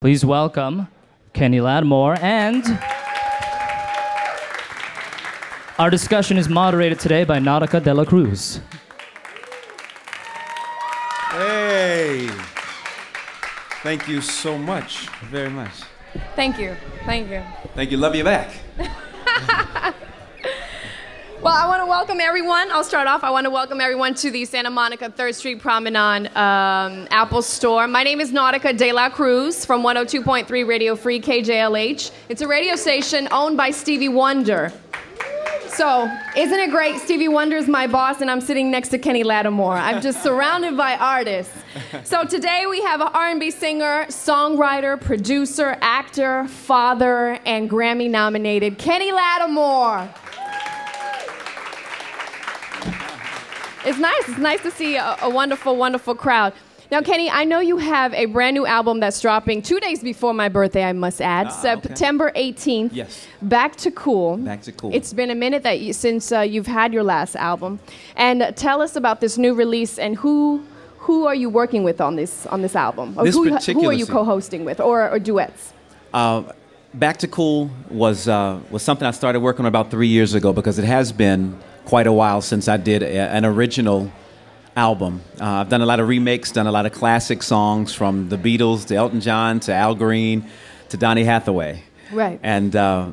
Please welcome Kenny Lattimore and our discussion is moderated today by Nautica de la Cruz. Hey. Thank you so much. Very much. Thank you. Thank you. Thank you. Love you back. Well, I want to welcome everyone. I'll start off. I want to welcome everyone to the Santa Monica 3rd Street Promenade um, Apple Store. My name is Nautica De La Cruz from 102.3 Radio Free KJLH. It's a radio station owned by Stevie Wonder. So, isn't it great? Stevie Wonder's my boss, and I'm sitting next to Kenny Lattimore. I'm just surrounded by artists. So today we have an R&B singer, songwriter, producer, actor, father, and Grammy-nominated Kenny Lattimore. It's nice. It's nice to see a, a, wonderful, wonderful crowd. Now, Kenny, I know you have a brand new album that's dropping two days before my birthday, I must add, Ah, okay. September 18th. Yes. Back to Cool. Back to Cool. It's been a minute that you, since uh, you've had your last album. And uh, tell us about this new release and who who are you working with on this on this album? Or This who, who are you co-hosting with or, or duets? Uh, Back to Cool was uh, was something I started working on about three years ago because it has been quite a while since I did a, an original album. Uh, I've done a lot of remakes, done a lot of classic songs from the Beatles to Elton John to Al Green to Donny Hathaway. Right. And uh,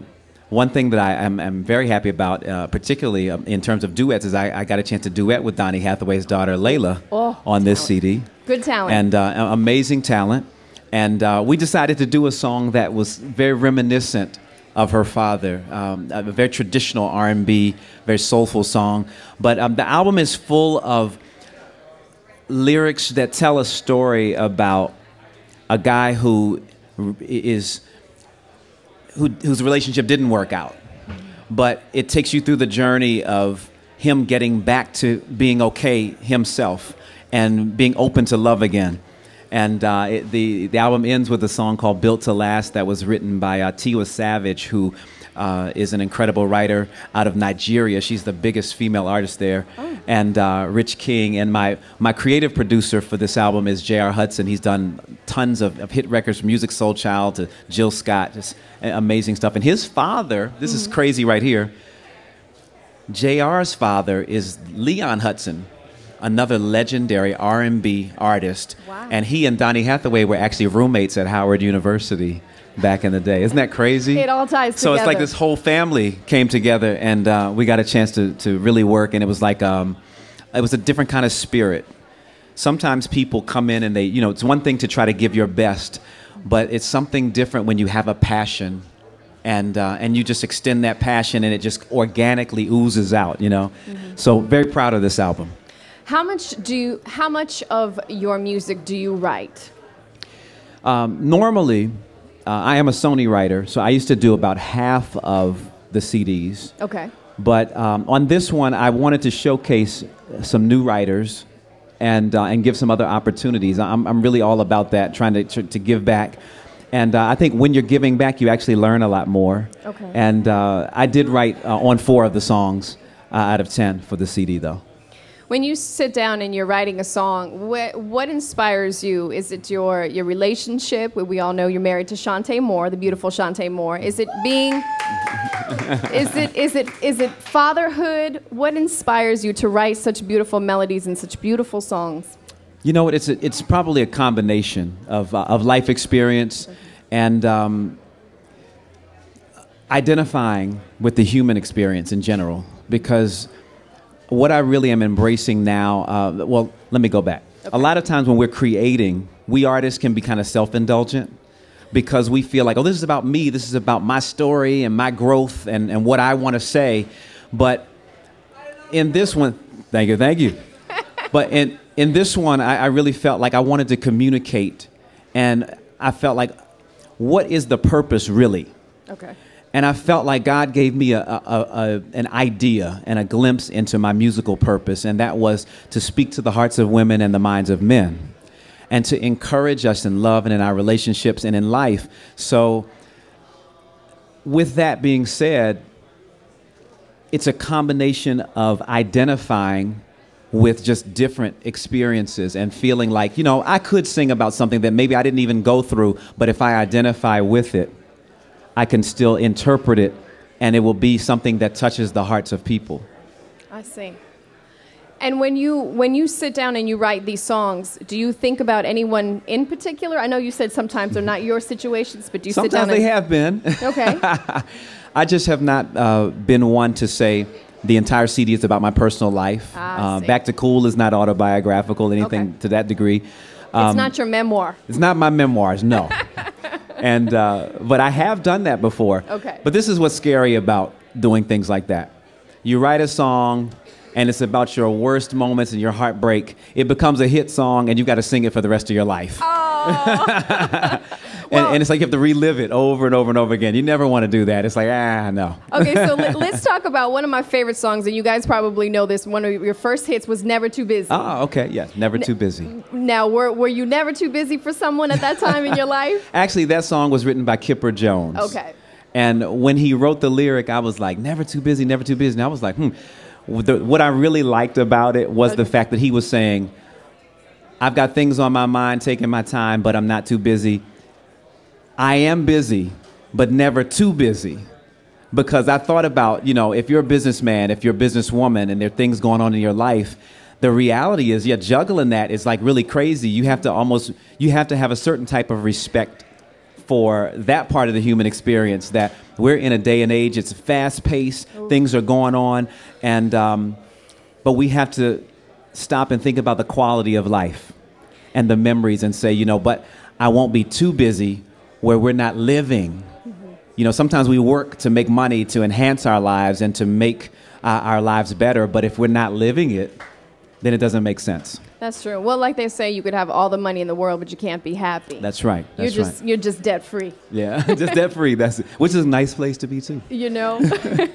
one thing that I am am very happy about, uh, particularly um, in terms of duets, is I, I got a chance to duet with Donny Hathaway's daughter Lalah Oh, on this CD. Good talent. And uh, amazing talent. And uh, we decided to do a song that was very reminiscent of her father, um, a very traditional R&B, very soulful song. But um, the album is full of lyrics that tell a story about a guy who is who, whose relationship didn't work out. But it takes you through the journey of him getting back to being okay himself and being open to love again. And uh, it, the, the album ends with a song called Built to Last that was written by uh, Tiwa Savage, who uh, is an incredible writer out of Nigeria. She's the biggest female artist there. And uh, Rich King. And my, my creative producer for this album is J.R. Hutson. He's done tons of, of hit records from Musiq Soulchild to Jill Scott. Just amazing stuff. And his father, this is crazy right here. JR's father is Leon Hutson, another legendary R&B artist. Wow. And he and Donny Hathaway were actually roommates at Howard University back in the day. Isn't that crazy? It all ties So it's like this whole family came together and uh, we got a chance to, to really work and it was like um, it was a different kind of spirit. Sometimes people come in and they, you know, it's one thing to try to give your best, but it's something different when you have a passion and uh, and you just extend that passion and it just organically oozes out, you know. Mm-hmm. So very proud of this album. How much do you, how much of your music do you write? Um, normally, uh, I am a Sony writer, so I used to do about half of the CDs. Okay. But um, on this one, I wanted to showcase some new writers and, uh, and give some other opportunities. I'm, I'm really all about that, trying to, to, to give back. And uh, I think when you're giving back, you actually learn a lot more. Okay. And uh, I did write uh, on four of the songs uh, out of 10 for the CD, though. When you sit down and you're writing a song, what, what inspires you? Is it your, your relationship? We all know you're married to Shantae Moore, the beautiful Shantae Moore. Is it being, is it, is it, is it fatherhood? What inspires you to write such beautiful melodies and such beautiful songs? You know what? It's, a, it's probably a combination of, uh, of life experience and um, identifying with the human experience in general. Because what I really am embracing now, uh, well, let me go back. A lot of times when we're creating, we artists can be kind of self indulgent because we feel like, oh, this is about me, this is about my story and my growth and, and what I want to say. But in this one, thank you, thank you. but in, in this one, I, I really felt like I wanted to communicate. And I felt like, what is the purpose really? Okay. And I felt like God gave me a, a, a, an idea and a glimpse into my musical purpose, and that was to speak to the hearts of women and the minds of men, and to encourage us in love and in our relationships and in life. So, with that being said, it's a combination of identifying with just different experiences and feeling like, you know, I could sing about something that maybe I didn't even go through, but if I identify with it, I can still interpret it and it will be something that touches the hearts of people. I see. And when you when you sit down and you write these songs, do you think about anyone in particular? I know you said sometimes they're not your situations, but do you Sometimes sit down Sometimes they have been. Okay. I just have not uh, been one to say the entire CD is about my personal life. Ah, uh. Back to Cool is not autobiographical, anything Okay. to that degree. it's not your memoir. It's not my memoirs, no. and uh, but I have done that before. Okay. But this is what's scary about doing things like that. You write a song, and it's about your worst moments and your heartbreak. It becomes a hit song, and you've got to sing it for the rest of your life. Oh. and, and it's like you have to relive it over and over and over again. You never want to do that. It's like ah no. Okay, so let, let's talk about one of my favorite songs, and you guys probably know this. One of your first hits was "Never Too Busy." Oh, okay. Yeah, never too busy. Now, were were you never too busy for someone at that time in your life? Actually, that song was written by Kipper Jones. Okay. And when he wrote the lyric, I was like, never too busy, never too busy. And I was like, hmm. The, what I really liked about it was the fact that he was saying, I've got things on my mind, taking my time, but I'm not too busy. I am busy, but never too busy. Because I thought about, you know, if you're a businessman, if you're a businesswoman, and there are things going on in your life, the reality is, yeah, juggling that is like really crazy. You have to almost, you have to have a certain type of respect for that part of the human experience that we're in a day and age it's fast paced things are going on and um, but we have to stop and think about the quality of life and the memories and say you know but i won't be too busy where we're not living. You know sometimes we work to make money to enhance our lives and to make uh, our lives better but if we're not living it then it doesn't make sense. That's true. Well, like they say, you could have all the money in the world, but you can't be happy. that's right. You're that's just right. you're just debt free. yeah just debt free that's which is a nice place to be too. You know?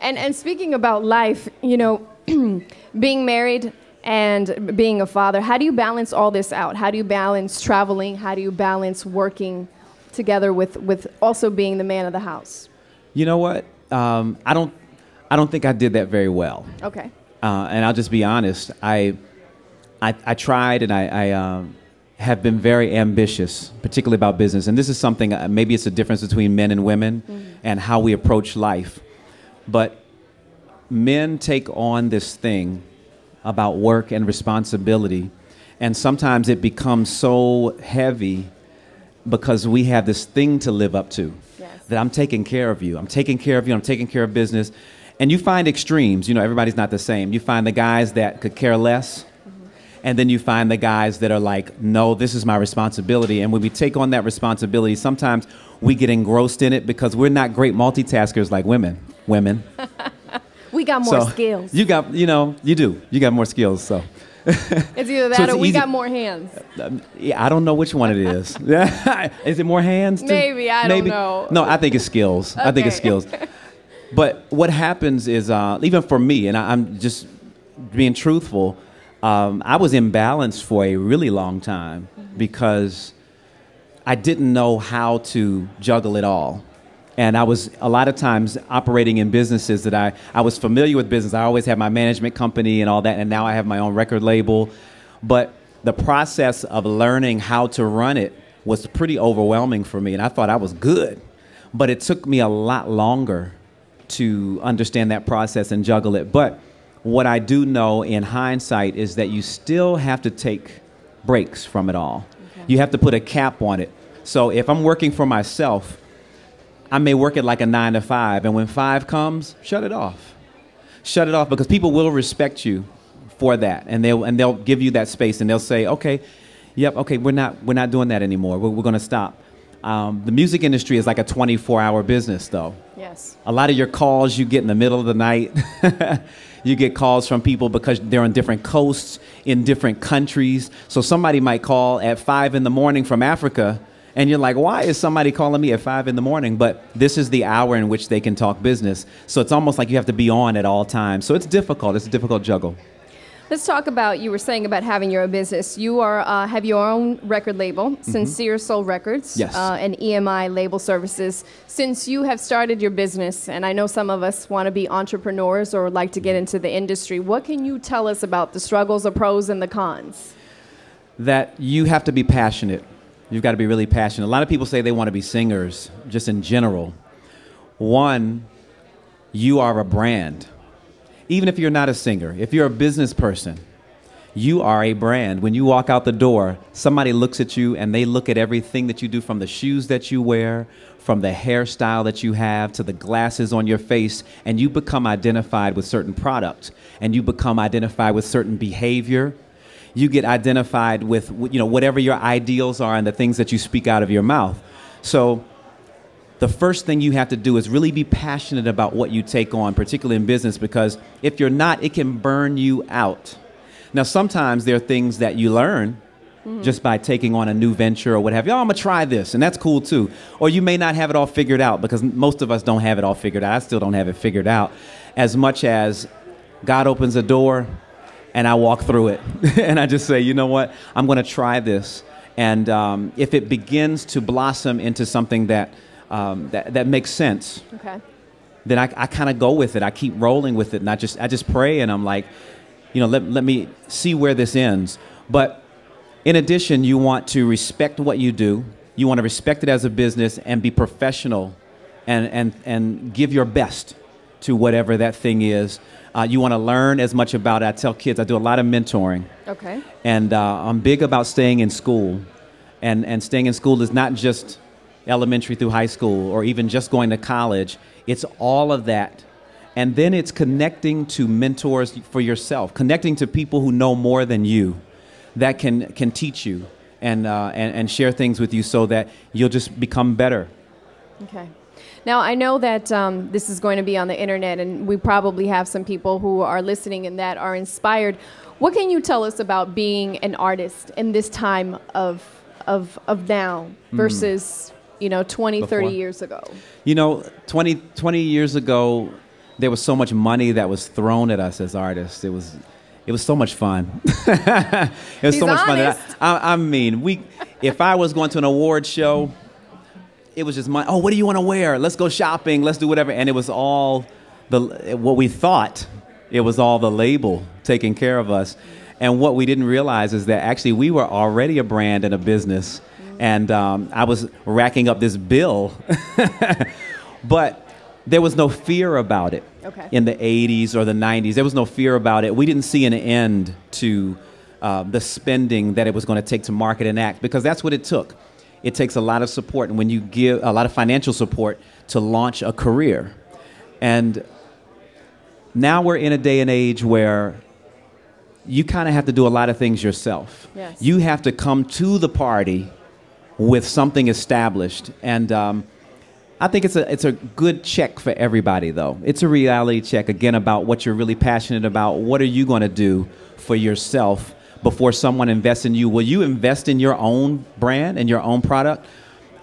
And and speaking about life you know being married and being a father how do you balance all this out? How do you balance traveling? How do you balance working together with with also being the man of the house You know what? Um, I don't. I don't think I did that very well. okay Uh, and I'll just be honest. I, I, I tried, and I, I um, have been very ambitious, particularly about business. And this is something. Uh, maybe it's a difference between men and women, and how we approach life. But men take on this thing about work and responsibility, and sometimes it becomes so heavy because we have this thing to live up to Yes. that I'm taking care of you. I'm taking care of you. I'm taking care of business. And you find extremes. You know, everybody's not the same. You find the guys that could care less. Mm-hmm. And then you find the guys that are like, no, this is my responsibility. And when we take on that responsibility, sometimes we get engrossed in it because we're not great multitaskers like women. Women. we got more so skills You got, you know, you do. You got more skills. So it's either that so it's or we easy- got more hands um, yeah, I don't know which one it is. is it more hands? too? Maybe, I don't know. No, I think it's skills. I think it's skills. But what happens is, uh, even for me, and I, I'm just being truthful, um, I was imbalanced for a really long time because I didn't know how to juggle it all. And I was a lot of times operating in businesses that I, I was familiar with business. I always had my management company and all that, and now I have my own record label. But the process of learning how to run it was pretty overwhelming for me, and I thought I was good. But it took me a lot longer to understand that process and juggle it. But what I do know in hindsight is that you still have to take breaks from it all. You have to put a cap on it. So if I'm working for myself, I may work it like a nine to five, and when five comes, shut it off. Shut it off because people will respect you for that, and they'll and they'll give you that space, and they'll say, okay, yep, okay, we're not we're not doing that anymore. We're, we're going to stop. Um, the music industry is like a 24-hour business, though. yes A lot of your calls you get in the middle of the night. you get calls from people because they're on different coasts in different countries. So somebody might call at five in the morning from Africa, and you're like, why is somebody calling me at five in the morning? But this is the hour in which they can talk business. So it's almost like you have to be on at all times. So it's difficult. It's a difficult juggle. Let's talk about you were saying about having your own business. You are uh, have your own record label, Sincere Soul Records, Mm-hmm. Yes. uh, and EMI Label Services. Since you have started your business, and I know some of us want to be entrepreneurs or like to get into the industry, what can you tell us about the struggles, the pros, and the cons? that you have to be passionate. You've got to be really passionate. A lot of people say they want to be singers, just in general. One, you are a brand. Even if you're not a singer, if you're a business person, you are a brand. When you walk out the door, somebody looks at you and they look at everything that you do from the shoes that you wear, from the hairstyle that you have to the glasses on your face, and you become identified with certain products and you become identified with certain behavior. You get identified with you know whatever your ideals are and the things that you speak out of your mouth. So the first thing you have to do is really be passionate about what you take on, particularly in business, because if you're not, it can burn you out. Now, sometimes there are things that you learn mm-hmm. just by taking on a new venture or what have you. Oh, I'm gonna try this, and that's cool too. Or you may not have it all figured out because most of us don't have it all figured out. I still don't have it figured out. As much as God opens a door and I walk through it, and I just say, you know what, I'm gonna try this. And um, if it begins to blossom into something that, um, that, that makes sense, Okay. then I, I kind of go with it. I keep rolling with it, and I just I just pray, and I'm like, you know, let, let me see where this ends. But in addition, you want to respect what you do. You want to respect it as a business and be professional, and and and give your best to whatever that thing is. Uh, you want to learn as much about it. I tell kids I do a lot of mentoring. Okay. And uh, I'm big about staying in school. And, and staying in school is not just elementary through high school or even just going to college, it's all of that. And then it's connecting to mentors for yourself, connecting to people who know more than you that can, can teach you and, uh, and, and share things with you so that you'll just become better. Okay. Now, I know that um, this is going to be on the internet, and we probably have some people who are listening and that are inspired. What can you tell us about being an artist in this time of, of, of now versus, you know, 20, 30 years ago? You know, 20, 20 years ago, there was so much money that was thrown at us as artists. It was, it was so much fun. it was He's so much honest. fun. that I, I, I mean, we, if I was going to an award show, it was just money. Oh, what do you want to wear? Let's go shopping. Let's do whatever. And it was all the what we thought. It was all the label taking care of us. And what we didn't realize is that actually we were already a brand and a business. And um, I was racking up this bill, but there was no fear about it Okay. in the 80s or the 90s. There was no fear about it. We didn't see an end to uh, the spending that it was going to take to market and act because that's what it took. It takes a lot of support, and when you give a lot of financial support to launch a career. And now we're in a day and age where you kind of have to do a lot of things yourself. Yes. You have to come to the party with something established. And um, I think it's a, it's a good check for everybody, though. It's a reality check, again, about what you're really passionate about. What are you going to do for yourself before someone invests in you? Will you invest in your own brand and your own product?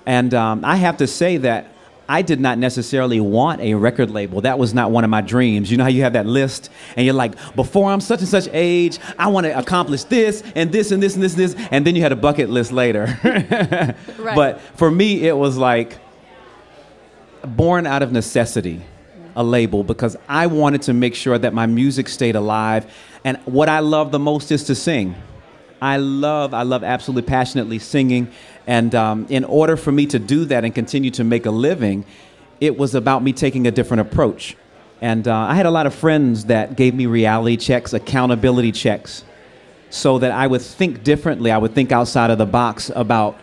And um, I have to say that I did not necessarily want a record label. That was not one of my dreams. You know how you have that list and you're like, before I'm such and such age, I want to accomplish this and this and this and this and this. And then you had a bucket list later. Right. But for me, it was like born out of necessity, a label, because I wanted to make sure that my music stayed alive. And what I love the most is to sing. I love, I love absolutely passionately singing. And um, in order for me to do that and continue to make a living, it was about me taking a different approach. And uh, I had a lot of friends that gave me reality checks, accountability checks, so that I would think differently. I would think outside of the box about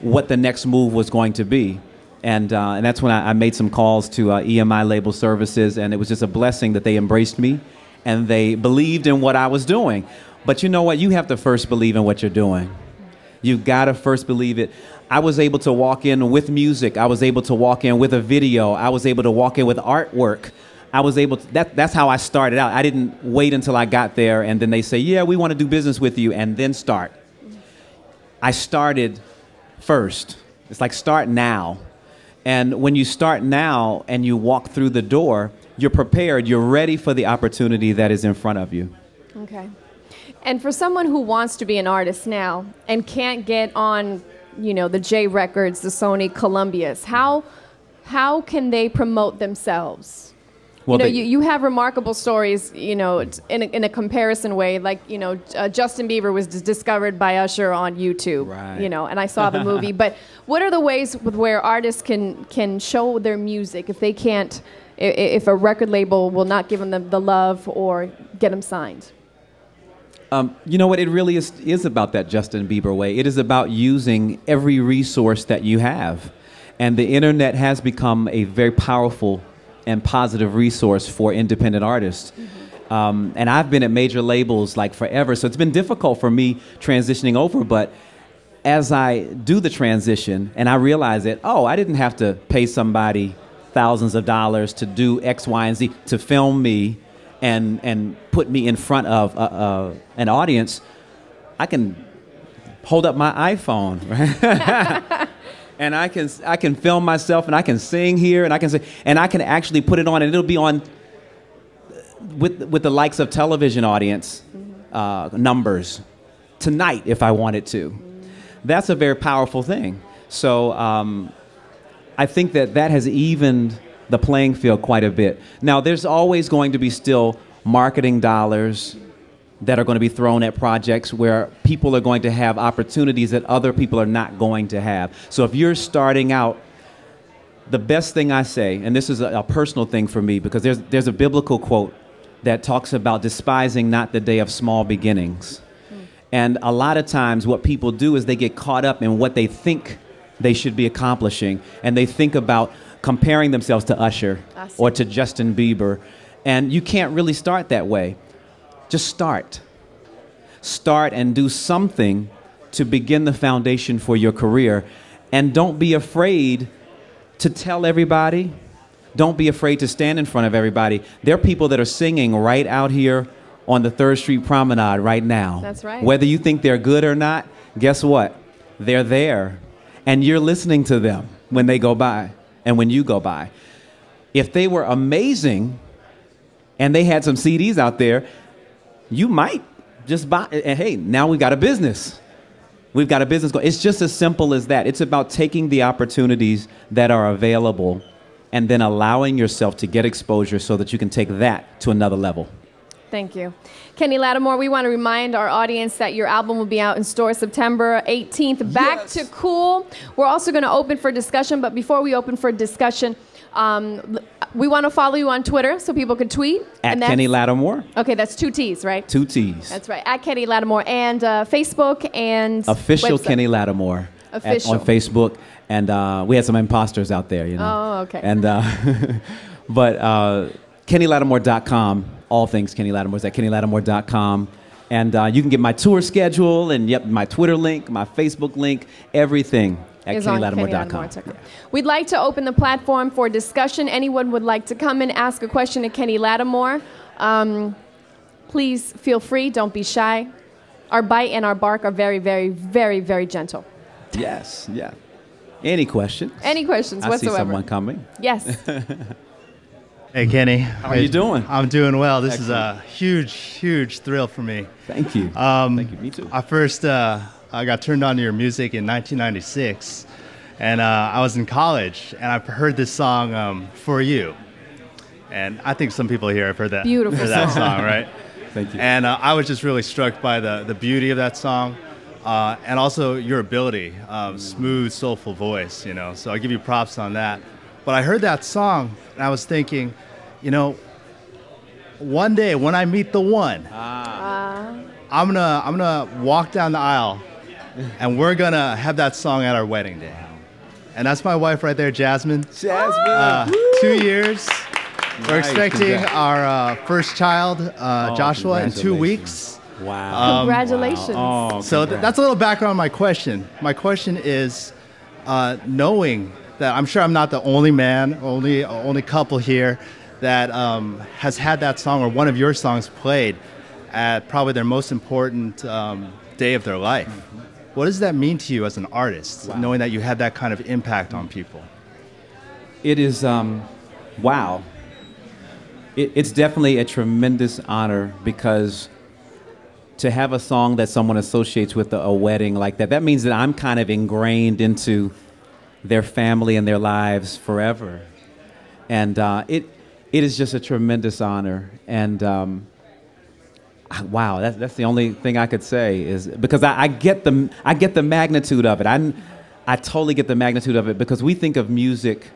what the next move was going to be. And, uh, and that's when I, I made some calls to uh, EMI Label Services, and it was just a blessing that they embraced me and they believed in what I was doing. But you know what? You have to first believe in what you're doing. You've got to first believe it. I was able to walk in with music. I was able to walk in with a video. I was able to walk in with artwork. I was able to, that, that's how I started out. I didn't wait until I got there and then they say, yeah, we want to do business with you and then start. I started first. It's like start now. And when you start now and you walk through the door, you're prepared, you're ready for the opportunity that is in front of you. Okay. And for someone who wants to be an artist now and can't get on, you know, the J Records, the Sony, Columbia's, how how can they promote themselves? Well, you know, they- you, you have remarkable stories, you know, in a, in a comparison way. Like, you know, uh, Justin Bieber was dis- discovered by Usher on YouTube, Right. you know, and I saw the movie. but what are the ways with where artists can can show their music if they can't, if a record label will not give them the, the love or get them signed? Um, you know what? It really is, is about that Justin Bieber way. It is about using every resource that you have. And the internet has become a very powerful and positive resource for independent artists. Um, and I've been at major labels like forever, so it's been difficult for me transitioning over. But as I do the transition and I realize that, oh, I didn't have to pay somebody thousands of dollars to do X, Y, and Z to film me and, and put me in front of uh, an audience, I can hold up my iPhone, right? And I can, I can film myself and I can sing here and I can say, and I can actually put it on and it'll be on with, with the likes of television audience uh, numbers tonight if I wanted to. That's a very powerful thing. So um, I think that that has evened the playing field quite a bit. Now, there's always going to be still marketing dollars that are going to be thrown at projects where people are going to have opportunities that other people are not going to have. So if you're starting out, the best thing I say, and this is a, a personal thing for me because there's, there's a biblical quote that talks about despising not the day of small beginnings. Hmm. And a lot of times, what people do is they get caught up in what they think they should be accomplishing, and they think about comparing themselves to Usher or to Justin Bieber. And you can't really start that way. Just start. Start and do something to begin the foundation for your career. And don't be afraid to tell everybody. Don't be afraid to stand in front of everybody. There are people that are singing right out here on the Third Street Promenade right now. That's right. Whether you think they're good or not, guess what? They're there. And you're listening to them when they go by and when you go by. If they were amazing and they had some CDs out there, you might just buy. And hey, now we've got a business. We've got a business going. It's just as simple as that. It's about taking the opportunities that are available and then allowing yourself to get exposure so that you can take that to another level. Thank you. Kenny Lattimore, we want to remind our audience that your album will be out in store September 18th. Back Yes. to Cool. We're also going to open for discussion, but before we open for discussion, um, we want to follow you on Twitter so people can tweet. At Kenny Lattimore, Okay, that's two T's, right? two T's. That's right. At Kenny Lattimore and uh, Facebook and Official website. Kenny Lattimore at- Official. on Facebook, and uh, we had some imposters out there, you know. Oh, okay. And uh, but uh, KennyLattimore.com, all things Kenny Lattimore is at KennyLattimore.com, and uh, you can get my tour schedule and yep, my Twitter link, my Facebook link, everything at is KennyLattimore.com. KennyLattimore.com. We'd like to open the platform for discussion. Anyone would like to come and ask a question to Kenny Lattimore? Um, please feel free. Don't be shy. Our bite and our bark are very, very, very, very gentle. Yes, yeah. Any questions? Any questions I see someone coming. Yes. Hey, Kenny. How are you doing? I'm doing well. This Excellent. is a huge, huge thrill for me. Thank you. Um, Thank you. Me too. I first uh, I got turned on to your music in 1996, and uh, I was in college, and I heard this song um, "For You," and I think some people here have heard that. Beautiful heard that song. song, right? Thank you. And uh, I was just really struck by the, the beauty of that song, uh, and also your ability, um, smooth, soulful voice. You know, so I give you props on that. But I heard that song, and I was thinking, you know, one day when I meet the one, I'm gonna I'm gonna walk down the aisle, and we're gonna have that song at our wedding day. And that's my wife right there, Jasmine. Jasmine. Uh, two years. We're Nice, expecting congrats. our uh, first child, uh, Oh, Joshua, in two weeks. wow. Congratulations. Oh, So th- that's a little background on my question. My question is, uh, knowing that I'm sure I'm not the only man, only only couple here that um, has had that song or one of your songs played at probably their most important um, day of their life. What does that mean to you as an artist, Wow. knowing that you had that kind of impact on people? It is, um, wow. It, it's definitely a tremendous honor because to have a song that someone associates with a, a wedding like that, that means that I'm kind of ingrained into their family and their lives forever. And uh, it, it is just a tremendous honor. And um, wow, that's, that's the only thing I could say is because I, I, get the, I get the magnitude of it. I, I totally get the magnitude of it because we think of music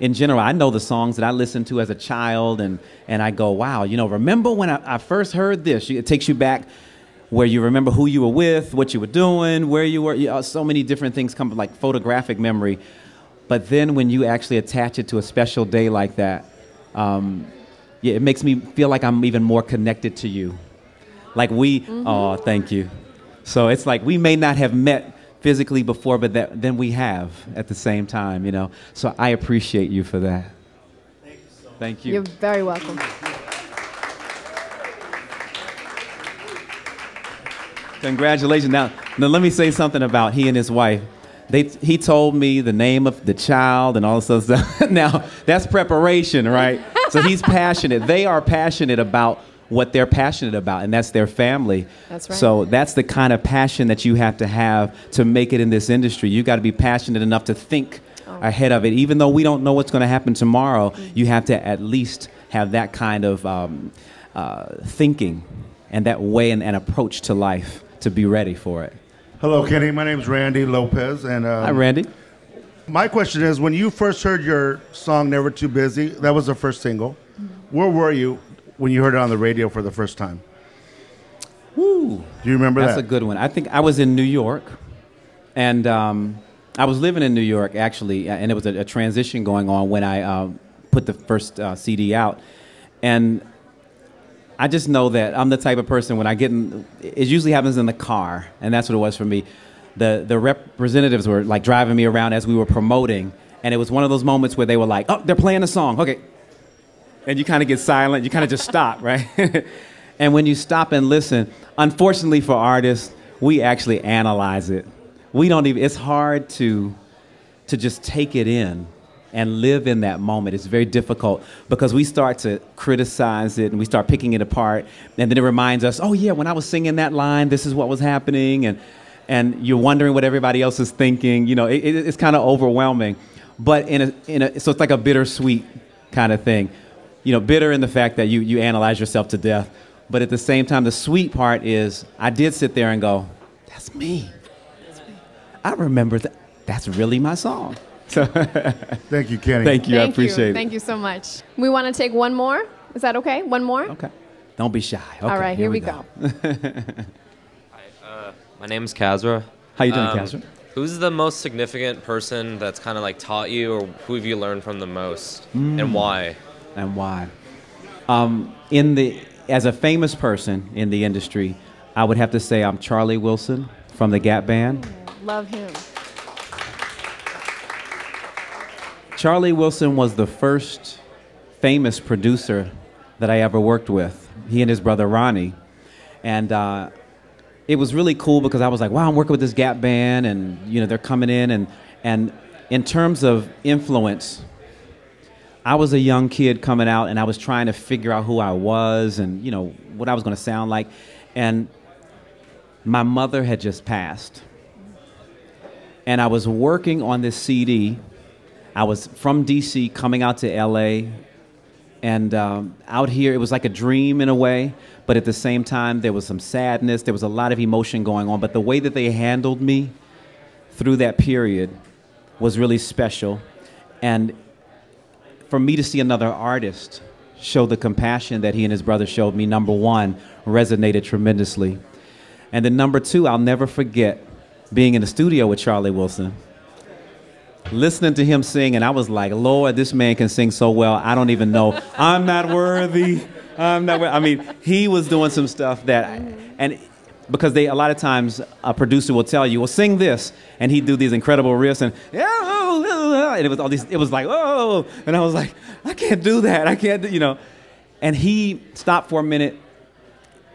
in general. I know the songs that I listened to as a child, and, and I go, wow, you know, remember when I, I first heard this? It takes you back where you remember who you were with, what you were doing, where you were. You know, so many different things come like photographic memory. But then when you actually attach it to a special day like that, um, yeah, it makes me feel like I'm even more connected to you. Like we, mm-hmm. oh, thank you. So it's like we may not have met physically before, but that, then we have at the same time, you know. So I appreciate you for that. Thank you. So thank you. You're very welcome. Congratulations. Now, now let me say something about he and his wife. They, he told me the name of the child and all this other stuff. now, that's preparation, right? so he's passionate. They are passionate about what they're passionate about, and that's their family. That's right. So that's the kind of passion that you have to have to make it in this industry. You got to be passionate enough to think oh. ahead of it. Even though we don't know what's going to happen tomorrow, mm-hmm. you have to at least have that kind of um, uh, thinking and that way and, and approach to life to be ready for it. Hello, Kenny. My name is Randy Lopez, and um, hi, Randy. My question is: When you first heard your song "Never Too Busy," that was the first single. Where were you when you heard it on the radio for the first time? Woo! Do you remember That's that? That's a good one. I think I was in New York, and um, I was living in New York actually, and it was a, a transition going on when I uh, put the first uh, CD out, and I just know that I'm the type of person when I get in, it usually happens in the car, and that's what it was for me. The, the representatives were like driving me around as we were promoting, and it was one of those moments where they were like, oh, they're playing a song, okay. And you kind of get silent, you kind of just stop, right? and when you stop and listen, unfortunately for artists, we actually analyze it. We don't even, it's hard to, to just take it in and live in that moment. It's very difficult because we start to criticize it and we start picking it apart. And then it reminds us, oh, yeah, when I was singing that line, this is what was happening. And, and you're wondering what everybody else is thinking. You know, it, it, it's kind of overwhelming. But in a, in a, so it's like a bittersweet kind of thing. You know, bitter in the fact that you, you analyze yourself to death. But at the same time, the sweet part is I did sit there and go, that's me. That's me. I remember that. That's really my song. Thank you, Kenny. Thank you. Thank I appreciate you. it. Thank you so much. We want to take one more. Is that okay? One more? Okay. Don't be shy. Okay, All right, here, here we, we go. go. Hi, uh, my name's Kazra. How you doing, um, Kazra? Who's the most significant person that's kind of like taught you, or who have you learned from the most, mm. and why? And why? Um, in the as a famous person in the industry, I would have to say I'm Charlie Wilson from the Gap Band. Love him. Charlie Wilson was the first famous producer that I ever worked with. He and his brother Ronnie. And uh, it was really cool because I was like, wow, I'm working with this Gap band, and you know they're coming in, and and in terms of influence, I was a young kid coming out, and I was trying to figure out who I was, and you know what I was going to sound like, and my mother had just passed, and I was working on this CD I was from DC coming out to LA, and um, out here it was like a dream in a way, but at the same time there was some sadness, there was a lot of emotion going on. But the way that they handled me through that period was really special, and for me to see another artist show the compassion that he and his brother showed me, number one, resonated tremendously. And then number two, I'll never forget being in the studio with Charlie Wilson listening to him sing, and I was like, Lord, this man can sing so well. I don't even know. I'm not worthy. I'm not. I mean, he was doing some stuff that, and because they a lot of times a producer will tell you, well, sing this, and he'd do these incredible riffs, and and it was all these. It was like, oh, and I was like, I can't do that. I can't, do, you know. And he stopped for a minute,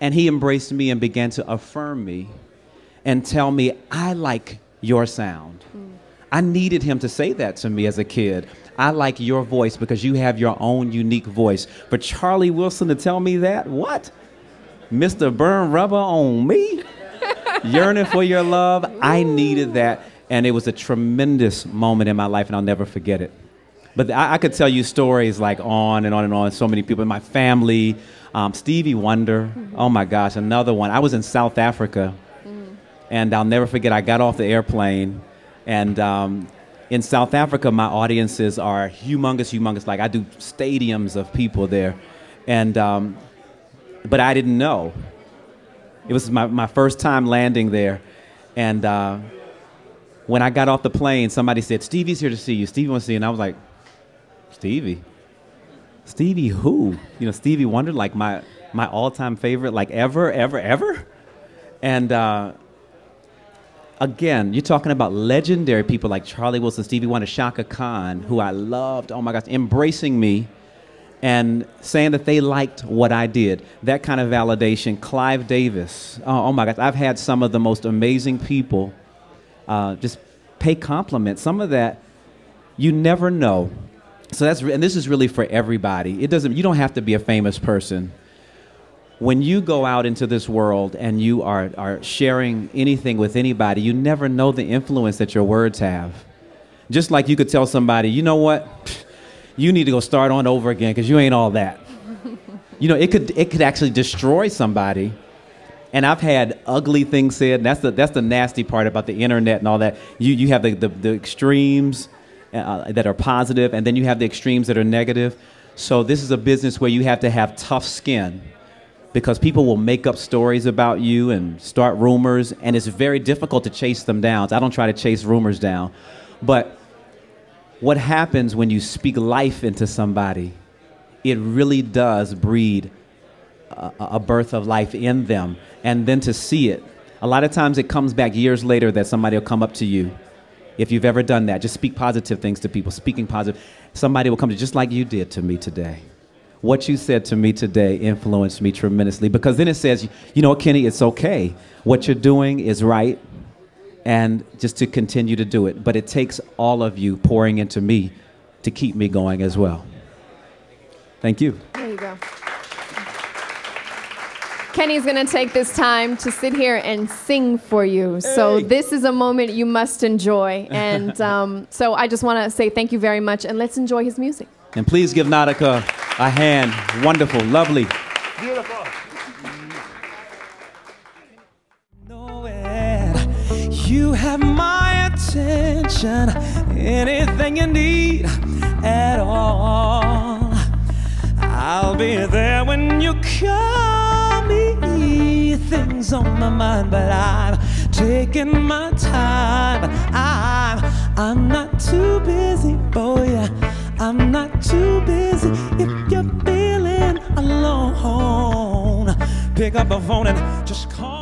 and he embraced me and began to affirm me, and tell me, I like your sound. Mm. I needed him to say that to me as a kid. I like your voice because you have your own unique voice. For Charlie Wilson to tell me that, what? Mr. Burn Rubber on me, yearning for your love. I needed that, and it was a tremendous moment in my life, and I'll never forget it. But I, I could tell you stories like on and on and on. So many people in my family. Um, Stevie Wonder. Oh my gosh, another one. I was in South Africa, and I'll never forget. I got off the airplane, and um, in South Africa, my audiences are humongous, humongous. Like I do stadiums of people there, and um, but I didn't know. It was my, my first time landing there, and uh, when I got off the plane, somebody said, "Stevie's here to see you. Stevie wants to see you." And I was like, "Stevie." Stevie who? You know, Stevie Wonder, like my my all time favorite, like ever, ever, ever. And uh, again, you're talking about legendary people like Charlie Wilson, Stevie Wonder, Chaka Khan, who I loved. Oh my gosh, embracing me and saying that they liked what I did. That kind of validation. Clive Davis. Oh, oh my gosh, I've had some of the most amazing people uh, just pay compliments. Some of that you never know. So that's and this is really for everybody. It doesn't. You don't have to be a famous person. When you go out into this world and you are, are sharing anything with anybody, you never know the influence that your words have. Just like you could tell somebody, you know what, you need to go start on over again because you ain't all that. you know, it could it could actually destroy somebody. And I've had ugly things said. And that's the that's the nasty part about the internet and all that. You you have the the, the extremes uh, that are positive, and then you have the extremes that are negative. So this is a business where you have to have tough skin because people will make up stories about you and start rumors, and it's very difficult to chase them down. I don't try to chase rumors down, but what happens when you speak life into somebody? It really does breed a, a birth of life in them, and then to see it. A lot of times it comes back years later that somebody will come up to you. If you've ever done that, just speak positive things to people, speaking positive. Somebody will come to just like you did to me today. What you said to me today influenced me tremendously because then it says, you know what, Kenny, it's okay. What you're doing is right, and just to continue to do it. But it takes all of you pouring into me to keep me going as well. Thank you. There you go. Kenny's going to take this time to sit here and sing for you. So, this is a moment you must enjoy. And um, so, I just want to say thank you very much and let's enjoy his music. And please give Nautica a hand. Wonderful, lovely. Beautiful. You have my attention, anything you need at all. I'll be there when you call me. Things on my mind, but I'm taking my time. I'm, I'm not too busy, boy. I'm not too busy if you're feeling alone. Pick up the phone and just call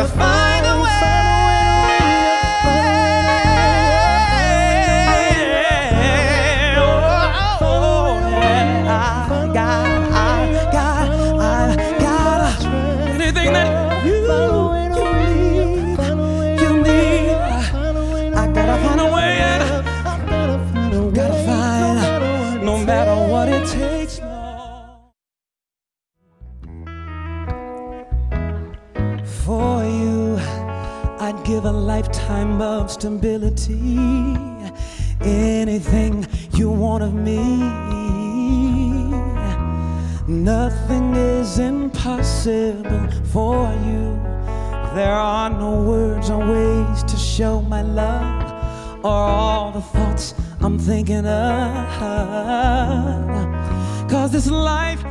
to find stability. Anything you want of me. Nothing is impossible for you. There are no words or ways to show my love or all the thoughts I'm thinking of. Cause this life